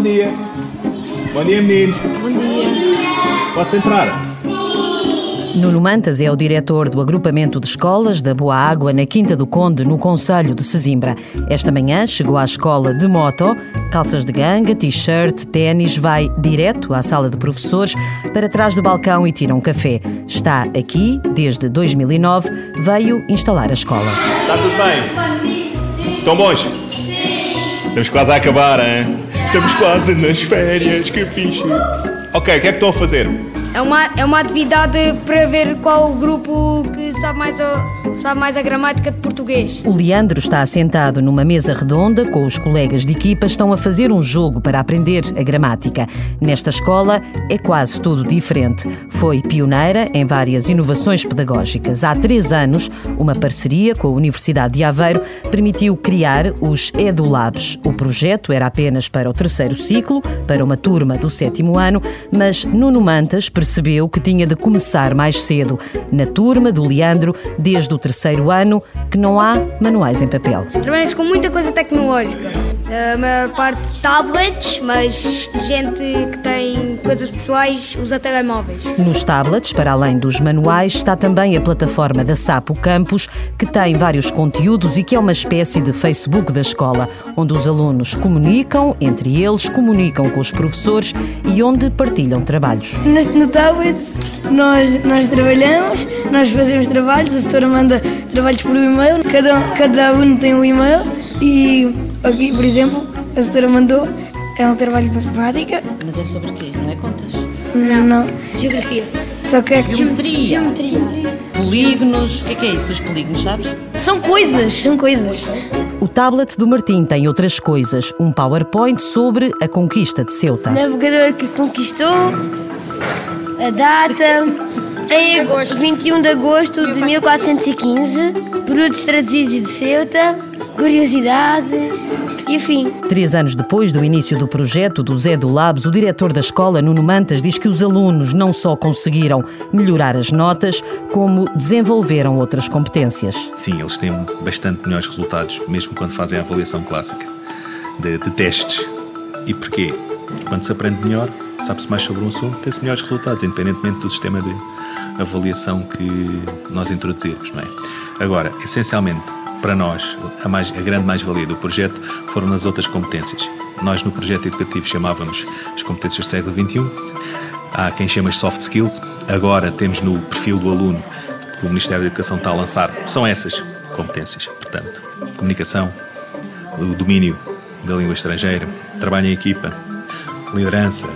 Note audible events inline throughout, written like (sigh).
Bom dia. Bom dia, meninos. Bom dia. Posso entrar? Nuno Mantas é o diretor do agrupamento de escolas da Boa Água na Quinta do Conde, no Conselho de Sesimbra. Esta manhã chegou à escola de moto, calças de ganga, t-shirt, ténis, vai direto à sala de professores para trás do balcão e tira um café. Está aqui desde 2009, veio instalar a escola. Está tudo bem? Estão bons? Sim. Estamos quase a acabar, hein? Estamos quase nas férias, que fixe. Ok, o que é que estão a fazer? É uma, é uma atividade para ver qual o grupo que sabe mais, a, sabe mais a gramática de português. O Leandro está sentado numa mesa redonda com os colegas de equipa, estão a fazer um jogo para aprender a gramática. Nesta escola é quase tudo diferente. Foi pioneira em várias inovações pedagógicas. Há três anos, uma parceria com a Universidade de Aveiro permitiu criar os EduLabs. O projeto era apenas para o terceiro ciclo, para uma turma do sétimo ano, mas Nuno Mantas percebeu que tinha de começar mais cedo, na turma do Leandro, desde o terceiro ano, que não há manuais em papel. Trabalhamos com muita coisa tecnológica. A maior parte tablets, mas gente que tem coisas pessoais usa telemóveis. Nos tablets, para além dos manuais, está também a plataforma da Sapo Campus, que tem vários conteúdos e que é uma espécie de Facebook da escola, onde os alunos comunicam entre eles, comunicam com os professores e onde partilham trabalhos. No, no tablet nós, nós trabalhamos, nós fazemos trabalhos, a setora manda trabalhos por e-mail, cada, cada aluno tem um e-mail e aqui, por exemplo, a setora mandou, é um trabalho de matemática. Mas é sobre quê? Não é contas? Não, não. Geografia. Só que é Geometria. Polígonos. O que é que é isso dos polígonos, sabes? São coisas, são coisas. O tablet do Martim tem outras coisas, um PowerPoint sobre a conquista de Ceuta. Navegador que conquistou, a data, em agosto. 21 de agosto de 1415, períodos traduzidos de Ceuta, curiosidades e afim. Três anos depois do início do projeto do Zé do Labs, o diretor da escola, Nuno Mantas, diz que os alunos não só conseguiram melhorar as notas, como desenvolveram outras competências. Sim, eles têm bastante melhores resultados, mesmo quando fazem a avaliação clássica de, de testes. E porquê? Quando se aprende melhor, sabe-se mais sobre um assunto, tem-se melhores resultados, independentemente do sistema de avaliação que nós introduzirmos, não é? Agora, essencialmente, para nós, a, mais, a grande mais-valia do projeto foram nas outras competências. Nós, no projeto educativo, chamávamos as competências do século XXI, há quem chama soft skills, agora temos no perfil do aluno que o Ministério da Educação está a lançar, são essas competências, portanto, comunicação, o domínio da língua estrangeira, trabalho em equipa, liderança,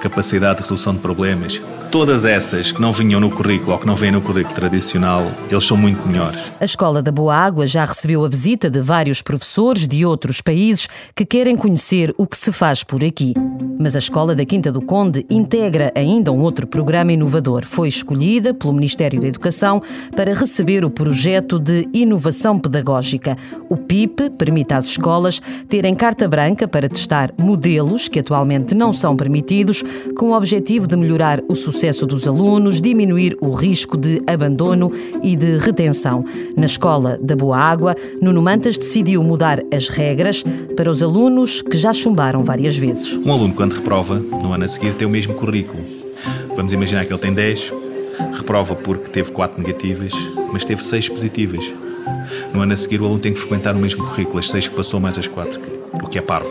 capacidade de resolução de problemas, todas essas que não vinham no currículo ou que não vêm no currículo tradicional, eles são muito melhores. A Escola da Boa Água já recebeu a visita de vários professores de outros países que querem conhecer o que se faz por aqui. Mas a Escola da Quinta do Conde integra ainda um outro programa inovador. Foi escolhida pelo Ministério da Educação para receber o projeto de inovação pedagógica. O PIP permite às escolas terem carta branca para testar modelos que atualmente não são permitidos, com o objetivo de melhorar o sucesso dos alunos, diminuir o risco de abandono e de retenção. Na Escola da Boa Água, Nuno Mantas decidiu mudar as regras para os alunos que já chumbaram várias vezes. Um aluno, quando reprova, no ano a seguir tem o mesmo currículo. Vamos imaginar que ele tem 10, reprova porque teve 4 negativas, mas teve 6 positivas. No ano a seguir, o aluno tem que frequentar o mesmo currículo, as 6 que passou mais as 4, o que é parvo.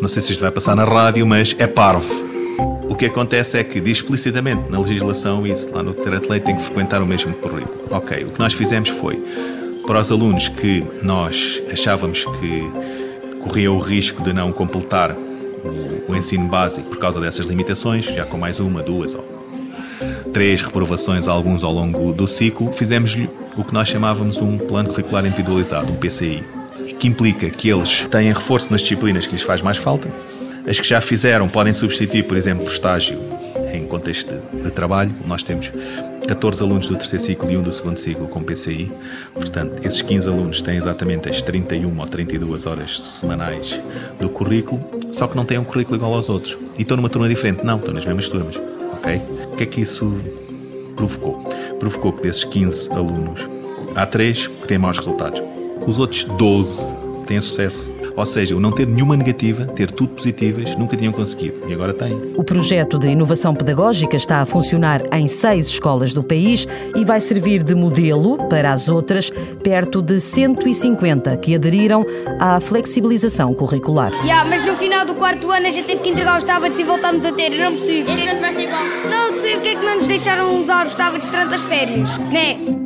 Não sei se isto vai passar na rádio, mas é parvo. O que acontece é que diz explicitamente na legislação isso, lá no Decreto-Lei tem que frequentar o mesmo currículo. Ok, o que nós fizemos foi, para os alunos que nós achávamos que corriam o risco de não completar o, o ensino básico por causa dessas limitações, já com mais uma, duas ou três reprovações, alguns ao longo do ciclo, fizemos-lhe o que nós chamávamos um plano curricular individualizado, um PCI, que implica que eles têm reforço nas disciplinas que lhes faz mais falta, as que já fizeram podem substituir, por exemplo, o estágio em contexto de, de, trabalho. Nós temos 14 alunos do terceiro ciclo e um do segundo ciclo com PCI. Portanto, esses 15 alunos têm exatamente as 31 ou 32 horas semanais do currículo, só que não têm um currículo igual aos outros. E estão numa turma diferente. Não, estão nas mesmas turmas. Ok? O que é que isso provocou? Provocou que desses 15 alunos, há 3 que têm maus resultados. Os outros 12 têm sucesso. Ou seja, o não ter nenhuma negativa, ter tudo positivas, nunca tinham conseguido. E agora têm. O projeto de inovação pedagógica está a funcionar em seis escolas do país e vai servir de modelo para as outras, perto de 150 que aderiram à flexibilização curricular. Yeah, mas no final do quarto ano a gente teve que entregar os tablets e voltámos a ter. Eu não percebi. Porque... Este ano vai ser igual. Não percebi porque é que não nos deixaram usar os tablets durante as férias. Né?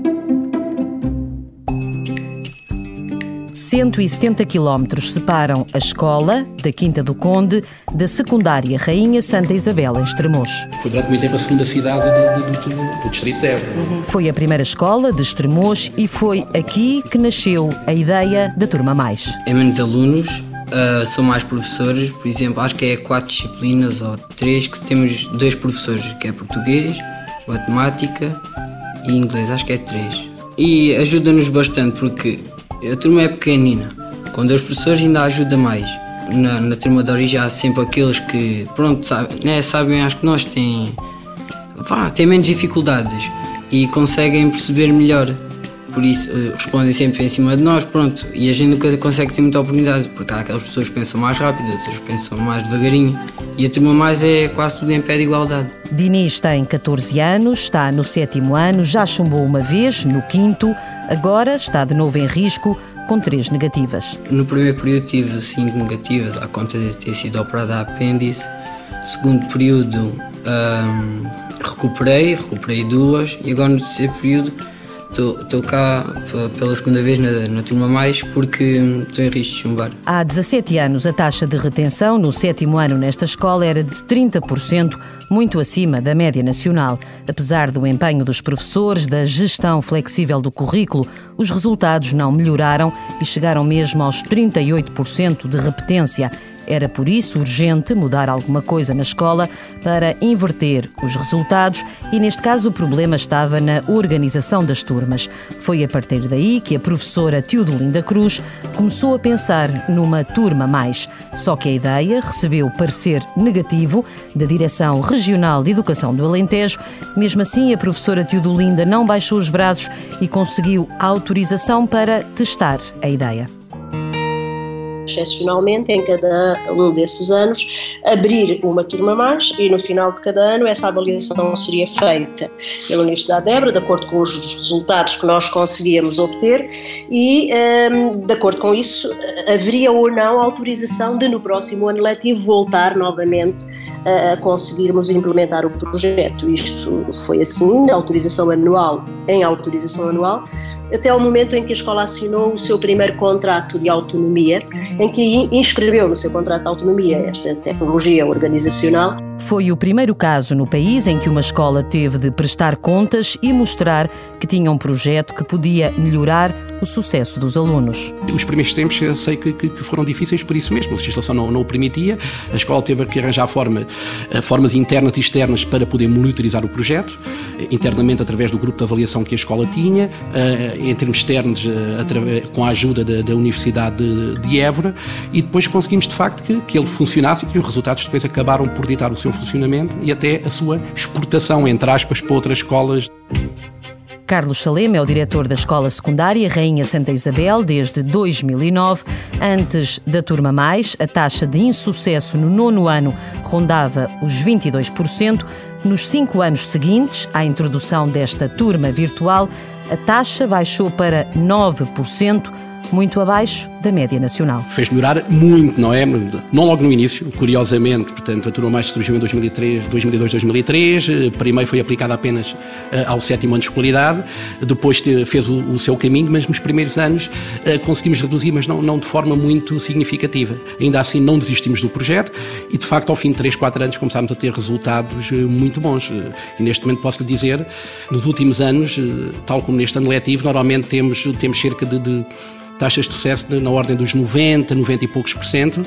170 quilómetros separam a escola da Quinta do Conde da secundária Rainha Santa Isabel, em Estremoz. Foi durante muito tempo a segunda cidade de, de, do, do, distrito de Évora. Foi a primeira escola de Estremoz e foi aqui que nasceu a ideia da Turma Mais. É menos alunos, uh, são mais professores, por exemplo, acho que é quatro disciplinas ou três que temos dois professores, que é português, matemática e inglês, acho que é três. E ajuda-nos bastante porque a turma é pequenina, com dois professores ainda ajuda mais. Na, na turma de origem há sempre aqueles que, pronto, sabe, né, sabem, acho que nós têm, vá, têm menos dificuldades e conseguem perceber melhor. Por isso uh, respondem sempre em cima de nós, pronto. E a gente nunca consegue ter muita oportunidade, porque há aquelas pessoas que pensam mais rápido, outras pensam mais devagarinho. E a turma mais é quase tudo em pé de igualdade. Diniz tem 14 anos, está no sétimo ano, já chumbou uma vez, no quinto, agora está de novo em risco, com três negativas. No primeiro período tive cinco negativas, à conta de ter sido operada a apêndice. No segundo período hum, recuperei, recuperei duas, e agora no terceiro período Estou cá pela segunda vez na, na turma mais porque estou em risco de chumbar. Há 17 anos, a taxa de retenção no sétimo ano nesta escola era de 30%, muito acima da média nacional. Apesar do empenho dos professores, da gestão flexível do currículo, os resultados não melhoraram e chegaram mesmo aos 38% de repetência. Era por isso urgente mudar alguma coisa na escola para inverter os resultados e, neste caso, o problema estava na organização das turmas. Foi a partir daí que a professora Teodolinda Cruz começou a pensar numa turma mais. Só que a ideia recebeu parecer negativo da Direção Regional de Educação do Alentejo. Mesmo assim, a professora Teodolinda não baixou os braços e conseguiu autorização para testar a ideia excepcionalmente, em cada um desses anos, abrir uma turma mais e no final de cada ano essa avaliação seria feita pela Universidade de Évora, de acordo com os resultados que nós conseguíamos obter e, um, de acordo com isso, haveria ou não autorização de no próximo ano letivo voltar novamente a conseguirmos implementar o projeto. Isto foi assim, autorização anual em autorização anual, até o momento em que a escola assinou o seu primeiro contrato de autonomia, em que inscreveu no seu contrato de autonomia esta tecnologia organizacional. Foi o primeiro caso no país em que uma escola teve de prestar contas e mostrar que tinha um projeto que podia melhorar o sucesso dos alunos. Os primeiros tempos eu sei que, que, que foram difíceis por isso mesmo, a legislação não, não, o permitia, a escola teve que arranjar forma, eh, formas internas e externas para poder monitorizar o projeto, internamente através do grupo de avaliação que a escola tinha, eh, em termos externos eh, com a ajuda da, da Universidade de, de, Évora, e depois conseguimos de facto que, que ele funcionasse e que os resultados depois acabaram por ditar o seu funcionamento e até a sua exportação, entre aspas, para outras escolas. Carlos Salem é o diretor da Escola Secundária Rainha Santa Isabel desde 2009. Antes da Turma Mais, a taxa de insucesso no nono ano rondava os 22%. Nos cinco anos seguintes à introdução desta turma virtual, a taxa baixou para 9% muito abaixo da média nacional. Fez melhorar muito, não é? Não logo no início, curiosamente, portanto, a turma mais surgiu em 2003, 2002, 2003, primeiro foi aplicada apenas eh, ao sétimo ano de escolaridade, depois fez o, o seu caminho, mas nos primeiros anos eh, conseguimos reduzir, mas não, não de forma muito significativa. Ainda assim, não desistimos do projeto e, de facto, ao fim de 3, 4 anos começámos a ter resultados eh, muito bons. E neste momento posso lhe dizer, nos últimos anos, tal como neste ano letivo, normalmente temos, temos cerca de, de taxas de sucesso na ordem dos 90, 90 e poucos por cento,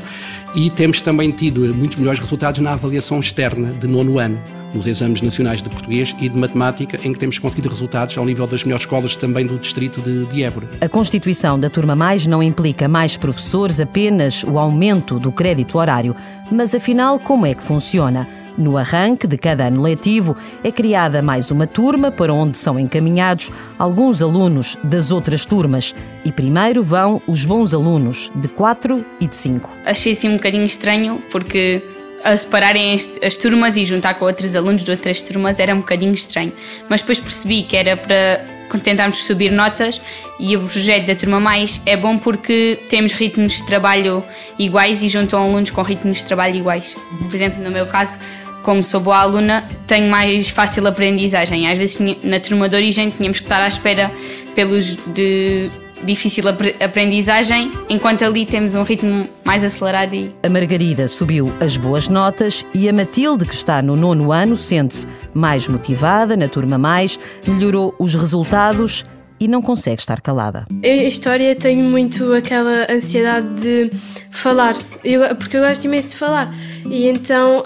e temos também tido muito melhores resultados na avaliação externa de nono ano, nos exames nacionais de português e de matemática, em que temos conseguido resultados ao nível das melhores escolas também do distrito de, de Évora. A constituição da Turma Mais não implica mais professores, apenas o aumento do crédito horário. Mas afinal, como é que funciona? No arranque de cada ano letivo é criada mais uma turma para onde são encaminhados alguns alunos das outras turmas e primeiro vão os bons alunos de 4 e de 5. Achei assim um bocadinho estranho porque a separarem as, as, turmas e juntar com outros alunos de outras turmas era um bocadinho estranho. Mas depois percebi que era para tentarmos subir notas e o projeto da Turma Mais é bom porque temos ritmos de trabalho iguais e juntam alunos com ritmos de trabalho iguais. Por exemplo, no meu caso, como sou boa aluna, tenho mais fácil aprendizagem. Às vezes na turma de origem tínhamos que estar à espera pelos de difícil aprendizagem, enquanto ali temos um ritmo mais acelerado. E... A Margarida subiu as boas notas e a Matilde, que está no nono ano, sente-se mais motivada na turma mais, melhorou os resultados e não consegue estar calada. A história tenho muito aquela ansiedade de falar, eu, porque eu gosto imenso de falar. E então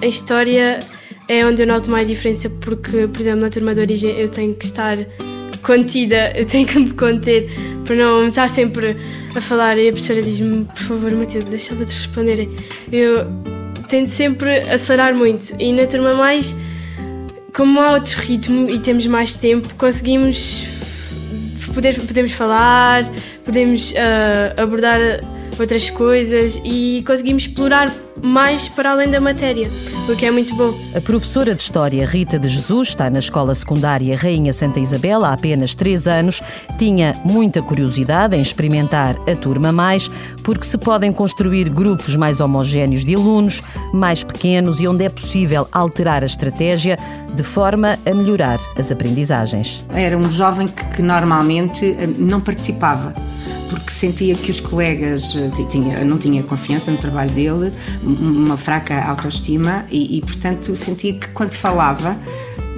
a história é onde eu noto mais diferença, porque, por exemplo, na turma de origem eu tenho que estar contida, eu tenho que me conter para não estar sempre a falar. E a professora diz-me, por favor, Matilde, deixa os outros responderem. Eu tento sempre acelerar muito. E na turma mais, como há outro ritmo e temos mais tempo, conseguimos. Poder, podemos falar, podemos uh, abordar outras coisas e conseguimos explorar mais para além da matéria, o que é muito bom. A professora de História Rita de Jesus está na escola secundária Rainha Santa Isabel há apenas três anos. Tinha muita curiosidade em experimentar a turma mais, porque se podem construir grupos mais homogéneos de alunos, mais pequenos e onde é possível alterar a estratégia de forma a melhorar as aprendizagens. Era um jovem que, que normalmente eh, não participava porque sentia que os colegas eh, tinha, não tinha confiança no trabalho dele, uma fraca autoestima e, e portanto sentia que quando falava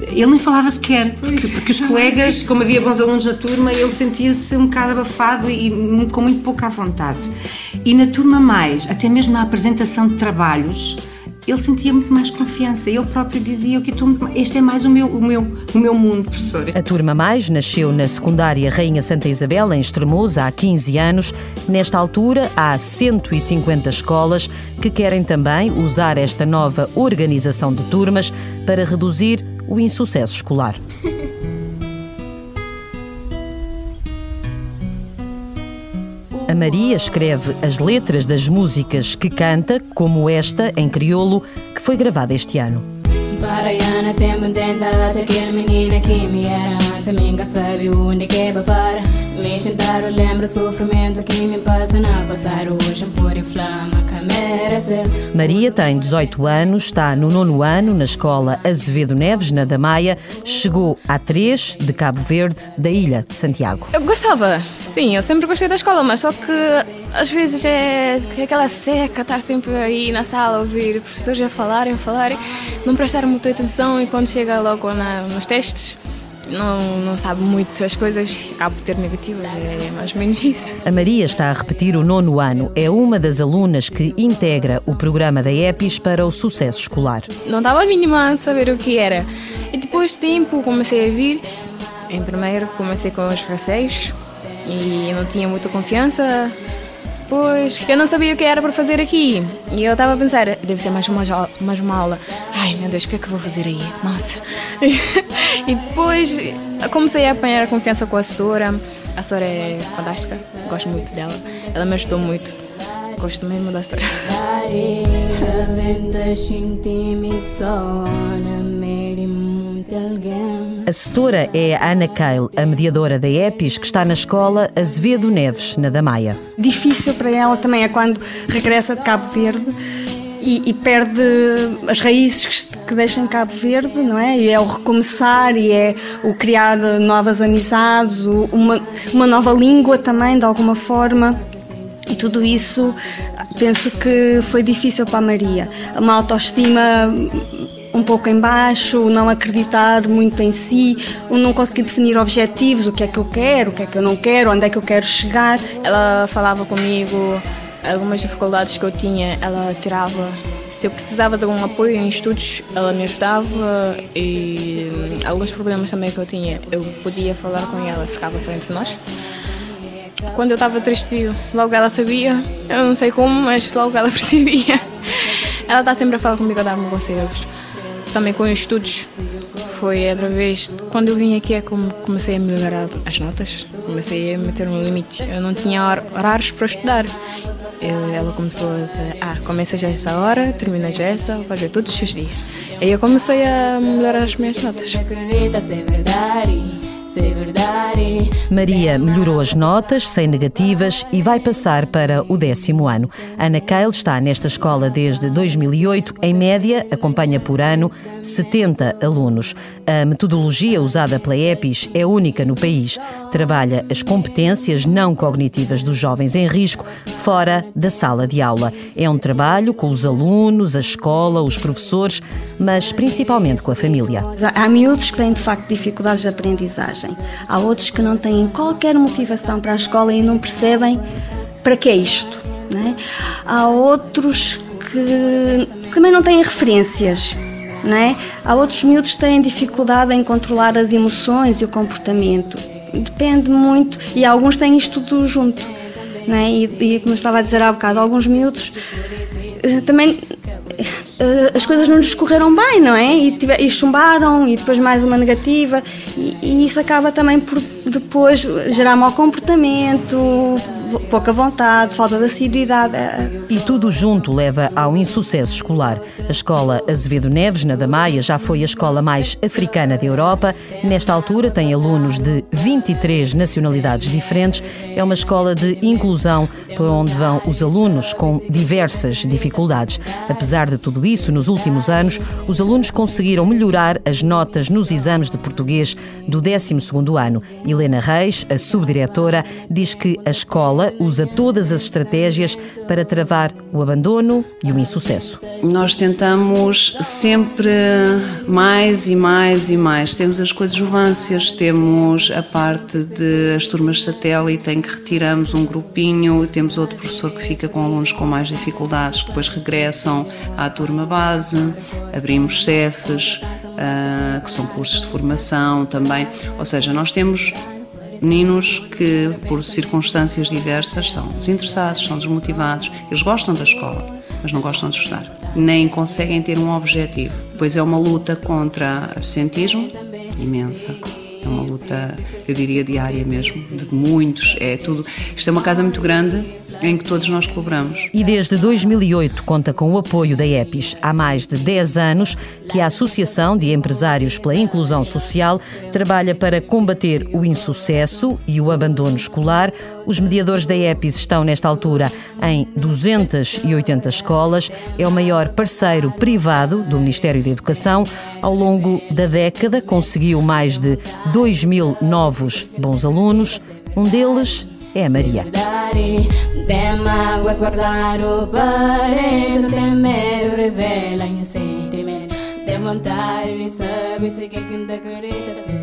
ele nem falava sequer, porque, porque, os colegas, como havia bons alunos na turma, ele sentia-se um bocado abafado e com muito pouca vontade. E na turma mais, até mesmo na apresentação de trabalhos, ele sentia muito mais confiança. Ele próprio dizia que este é mais o meu, o meu, o meu mundo, professor. A Turma Mais nasceu na secundária Rainha Santa Isabel, em Estremoz, há 15 anos. Nesta altura, há 150 escolas que querem também usar esta nova organização de turmas para reduzir o insucesso escolar. Maria escreve as letras das músicas que canta, como esta, em crioulo, que foi gravada este ano. Que me era antes, sabe onde que é para. Me lembro o sofrimento que me passa na passar hoje por inflama. Maria tem 18 anos, está no nono ano na escola Azevedo Neves, na Damaia. Chegou a 3 de Cabo Verde, da ilha de Santiago. Eu gostava, sim, eu sempre gostei da escola, mas só que às vezes é aquela seca, estar sempre aí na sala a ouvir professores a falarem, a falarem, não prestar muita atenção e quando chega logo na, nos testes não, não sabe muito as coisas, acaba por ter negativas, é mais ou menos isso. A Maria está a repetir o nono ano, é uma das alunas que integra o programa da EPIS para o sucesso escolar. Não estava a mínima a saber o que era. E depois de tempo comecei a vir, em primeiro comecei com os receios e não tinha muita confiança, Pois, eu não sabia o que era para fazer aqui. E eu estava a pensar, deve ser mais uma, mais uma aula. Ai meu Deus, o que é que eu vou fazer aí? Nossa. (laughs) e depois comecei a apanhar a confiança com a setora. A setora é fantástica, gosto muito dela. Ela me ajudou muito. Gosto mesmo da setora. A setora é a Ana Keil, a mediadora da EPIS, que está na escola Azevedo Neves, na Damaia. Difícil para ela também é quando regressa de Cabo Verde e, e, perde as raízes que, que deixa em Cabo Verde, não é? E é o recomeçar e é o criar novas amizades, o, uma, uma nova língua também, de alguma forma. E tudo isso penso que foi difícil para a Maria. Uma autoestima um pouco em baixo, não acreditar muito em si, não conseguir definir objetivos, o que é que eu quero, o que é que eu não quero, onde é que eu quero chegar. Ela falava comigo algumas dificuldades que eu tinha, ela tirava. Se eu precisava de algum apoio em estudos, ela me ajudava e hum, alguns problemas também que eu tinha, eu podia falar com ela, ficava só entre nós. Quando eu estava triste, logo ela sabia, eu não sei como, mas logo ela (laughs) percebia. ela está sempre a falar comigo, a dar-me conselhos. Também com os estudos, foi através. Quando eu vim aqui é como comecei a melhorar as notas, comecei a meter um limite. Eu não tinha horários para estudar. ela começou a dizer: Ah, começa já essa hora, termina já essa, ver todos os dias. Aí eu comecei a melhorar as minhas notas. Acredita verdade. Maria melhorou as notas, sem negativas, e vai passar para o décimo ano. Ana Keil está nesta escola desde 2008. Em média, acompanha por ano 70 alunos. A metodologia usada pela EPIS é única no país. Trabalha as competências não cognitivas dos jovens em risco fora da sala de aula. É um trabalho com os alunos, a escola, os professores, mas principalmente com a família. Há miúdos que têm de facto dificuldades de aprendizagem aprendizagem. Há outros que não têm qualquer motivação para a escola e não percebem para que é isto. É? Há outros que, também não têm referências. Não é? Há outros miúdos que têm dificuldade em controlar as emoções e o comportamento. Depende muito, e alguns têm isto tudo junto. Não é? e, e como estava a dizer há bocado, alguns miúdos eh, também eh, as coisas não lhes correram bem, não é? E, e chumbaram, e depois mais uma negativa, e, e, isso acaba também por depois gerar mau comportamento, pouca vontade, falta de assiduidade. E tudo junto leva ao insucesso escolar. A escola Azevedo Neves, na Damaia, já foi a escola mais africana da Europa. Nesta altura tem alunos de 23 nacionalidades diferentes. É uma escola de inclusão para onde vão os alunos com diversas dificuldades. Apesar de tudo isso, nos últimos anos, os alunos conseguiram melhorar as notas nos exames de português do 12º ano. Helena Reis, a subdiretora, diz que a escola usa todas as estratégias para travar o abandono e o insucesso. Nós tentamos sempre mais e mais e mais. Temos as coadjuvâncias, temos a parte de as turmas satélite em que retiramos um grupinho, temos outro professor que fica com alunos com mais dificuldades, que depois regressam à turma base, abrimos CEFs, uh, que são cursos de formação também. Ou seja, nós temos meninos que, por circunstâncias diversas, são desinteressados, são desmotivados, eles gostam da escola, mas não gostam de estudar, nem conseguem ter um objetivo. Pois é uma luta contra o absentismo imensa. É uma luta, eu diria, diária mesmo, de muitos. É tudo. Isto é uma casa muito grande em que todos nós colaboramos. E desde 2008 conta com o apoio da EPIS. Há mais de 10 anos que a Associação de Empresários pela Inclusão Social trabalha para combater o insucesso e o abandono escolar. Os mediadores da EPIS estão, nesta altura, em 280 escolas. É o maior parceiro privado do Ministério da Educação. Ao longo da década, conseguiu mais de 2 mil novos bons alunos. Um deles é a Maria. Tem mágoas guardar o parede, tem medo, revela em sentimento. Tem vontade de saber se quem acredita